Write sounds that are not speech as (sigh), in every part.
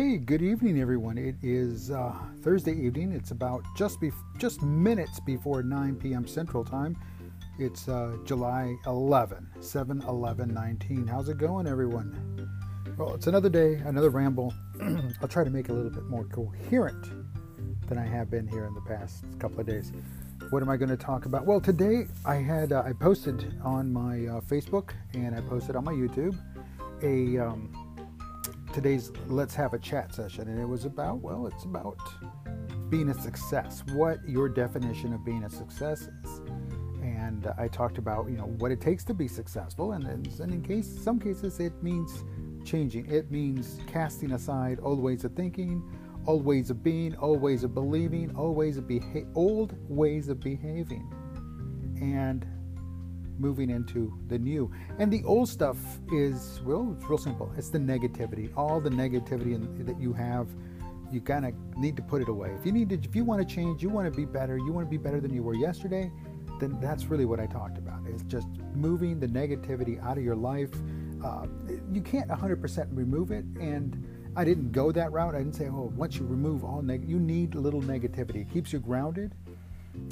Hey, good evening, everyone. It is uh, Thursday evening. It's about just be- just minutes before 9 p.m. Central Time. It's uh, July 11, 7 11 19. How's it going, everyone? Well, it's another day, another ramble. (clears throat) I'll try to make it a little bit more coherent than I have been here in the past couple of days. What am I going to talk about? Well, today I had uh, I posted on my uh, Facebook and I posted on my YouTube a um, today's let's have a chat session and it was about well it's about being a success what your definition of being a success is. And i talked about you know what it takes to be successful and, and in case some cases it means changing. It means casting aside old ways of thinking old ways of being old ways of believing old ways of beha- old ways of behaving. And moving into the new. And the old stuff is real, it's real simple. It's the negativity, all the negativity in, that you have. You kind of need to put it away. If you need to, if you want to change, you want to be better, you want to be better than you were yesterday, then that's really what I talked about. It's just moving the negativity out of your life. Uh, you can't 100% remove it, and I didn't go that route. I didn't say, oh, once you remove all neg, you need a little negativity. It keeps you grounded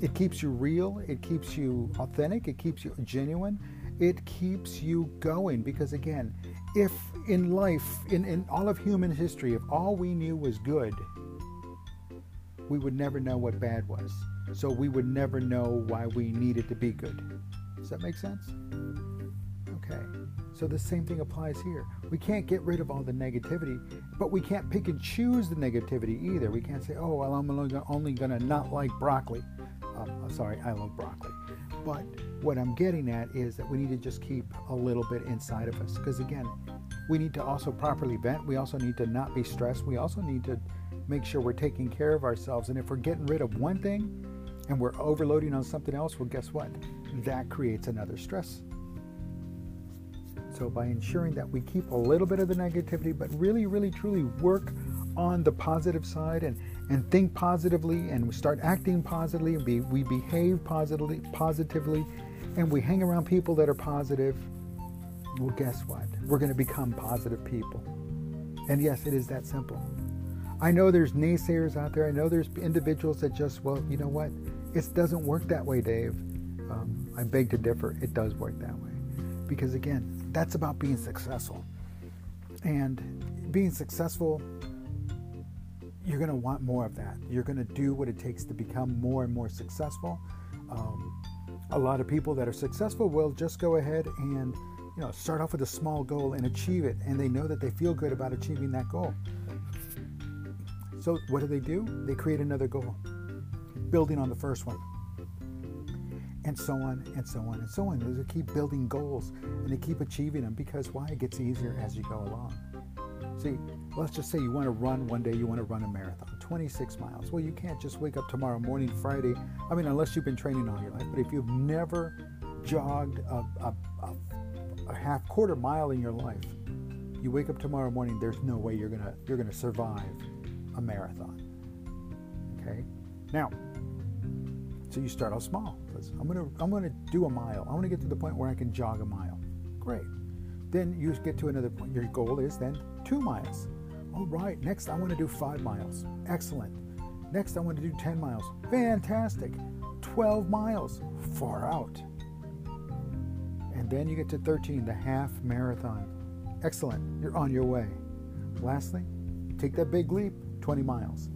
it keeps you real, it keeps you authentic, it keeps you genuine, it keeps you going. Because again, if in life, in, in all of human history, if all we knew was good, we would never know what bad was. So we would never know why we needed to be good. Does that make sense? Okay. So the same thing applies here. We can't get rid of all the negativity, but we can't pick and choose the negativity either. We can't say, oh, well, I'm only going to not like broccoli. Um, sorry, I love broccoli. But what I'm getting at is that we need to just keep a little bit inside of us. Because again, we need to also properly vent. We also need to not be stressed. We also need to make sure we're taking care of ourselves. And if we're getting rid of one thing and we're overloading on something else, well, guess what? That creates another stress. So, by ensuring that we keep a little bit of the negativity, but really, really, truly work on the positive side and, and think positively and we start acting positively and be, we behave positively positively and we hang around people that are positive well guess what? We're going to become positive people. And yes it is that simple. I know there's naysayers out there. I know there's individuals that just well you know what? It doesn't work that way dave. Um, i beg to differ. It does work that way. Because again that's about being successful. And being successful you're going to want more of that. You're going to do what it takes to become more and more successful. Um, a lot of people that are successful will just go ahead and you know start off with a small goal and achieve it, and they know that they feel good about achieving that goal. So what do they do? They create another goal, building on the first one, and so on and so on and so on. They keep building goals and they keep achieving them because why? It gets easier as you go along. See, let's just say you want to run one day, you want to run a marathon, 26 miles. Well, you can't just wake up tomorrow morning, Friday. I mean, unless you've been training all your life. But if you've never jogged a, a, a, a half quarter mile in your life, you wake up tomorrow morning. There's no way you're gonna you're gonna survive a marathon. Okay, now, so you start out small. I'm gonna I'm gonna do a mile. I want to get to the point where I can jog a mile. Great. Then you get to another point. Your goal is then two miles. All right, next I want to do five miles. Excellent. Next I want to do 10 miles. Fantastic. 12 miles. Far out. And then you get to 13, the half marathon. Excellent. You're on your way. Lastly, take that big leap 20 miles.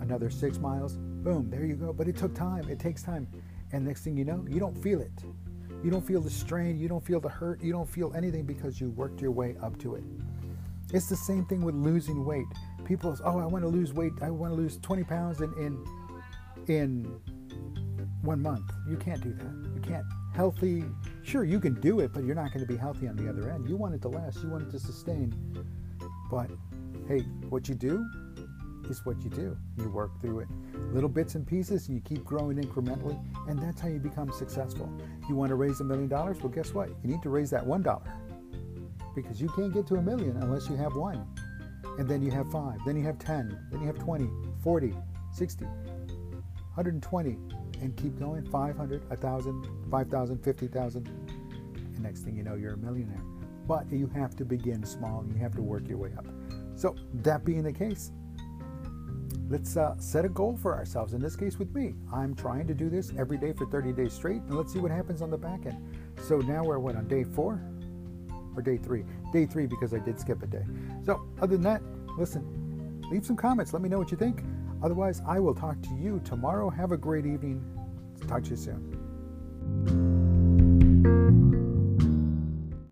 Another six miles. Boom, there you go. But it took time. It takes time. And next thing you know, you don't feel it. You don't feel the strain. You don't feel the hurt. You don't feel anything because you worked your way up to it. It's the same thing with losing weight. People, oh, I want to lose weight. I want to lose 20 pounds in in in one month. You can't do that. You can't. Healthy, sure, you can do it, but you're not going to be healthy on the other end. You want it to last. You want it to sustain. But hey, what you do is what you do. You work through it, little bits and pieces, and you keep growing incrementally, and that's how you become successful. You want to raise a million dollars? Well, guess what? You need to raise that one dollar because you can't get to a million unless you have one. And then you have five, then you have 10, then you have 20, 40, 60, 120, and keep going 500, 1,000, 5,000, 50,000. And next thing you know, you're a millionaire. But you have to begin small and you have to work your way up. So, that being the case, let's uh, set a goal for ourselves. In this case, with me, I'm trying to do this every day for 30 days straight, and let's see what happens on the back end. So now we're what on day four or day three? Day three because I did skip a day. So other than that, listen, leave some comments. Let me know what you think. Otherwise, I will talk to you tomorrow. Have a great evening. Talk to you soon.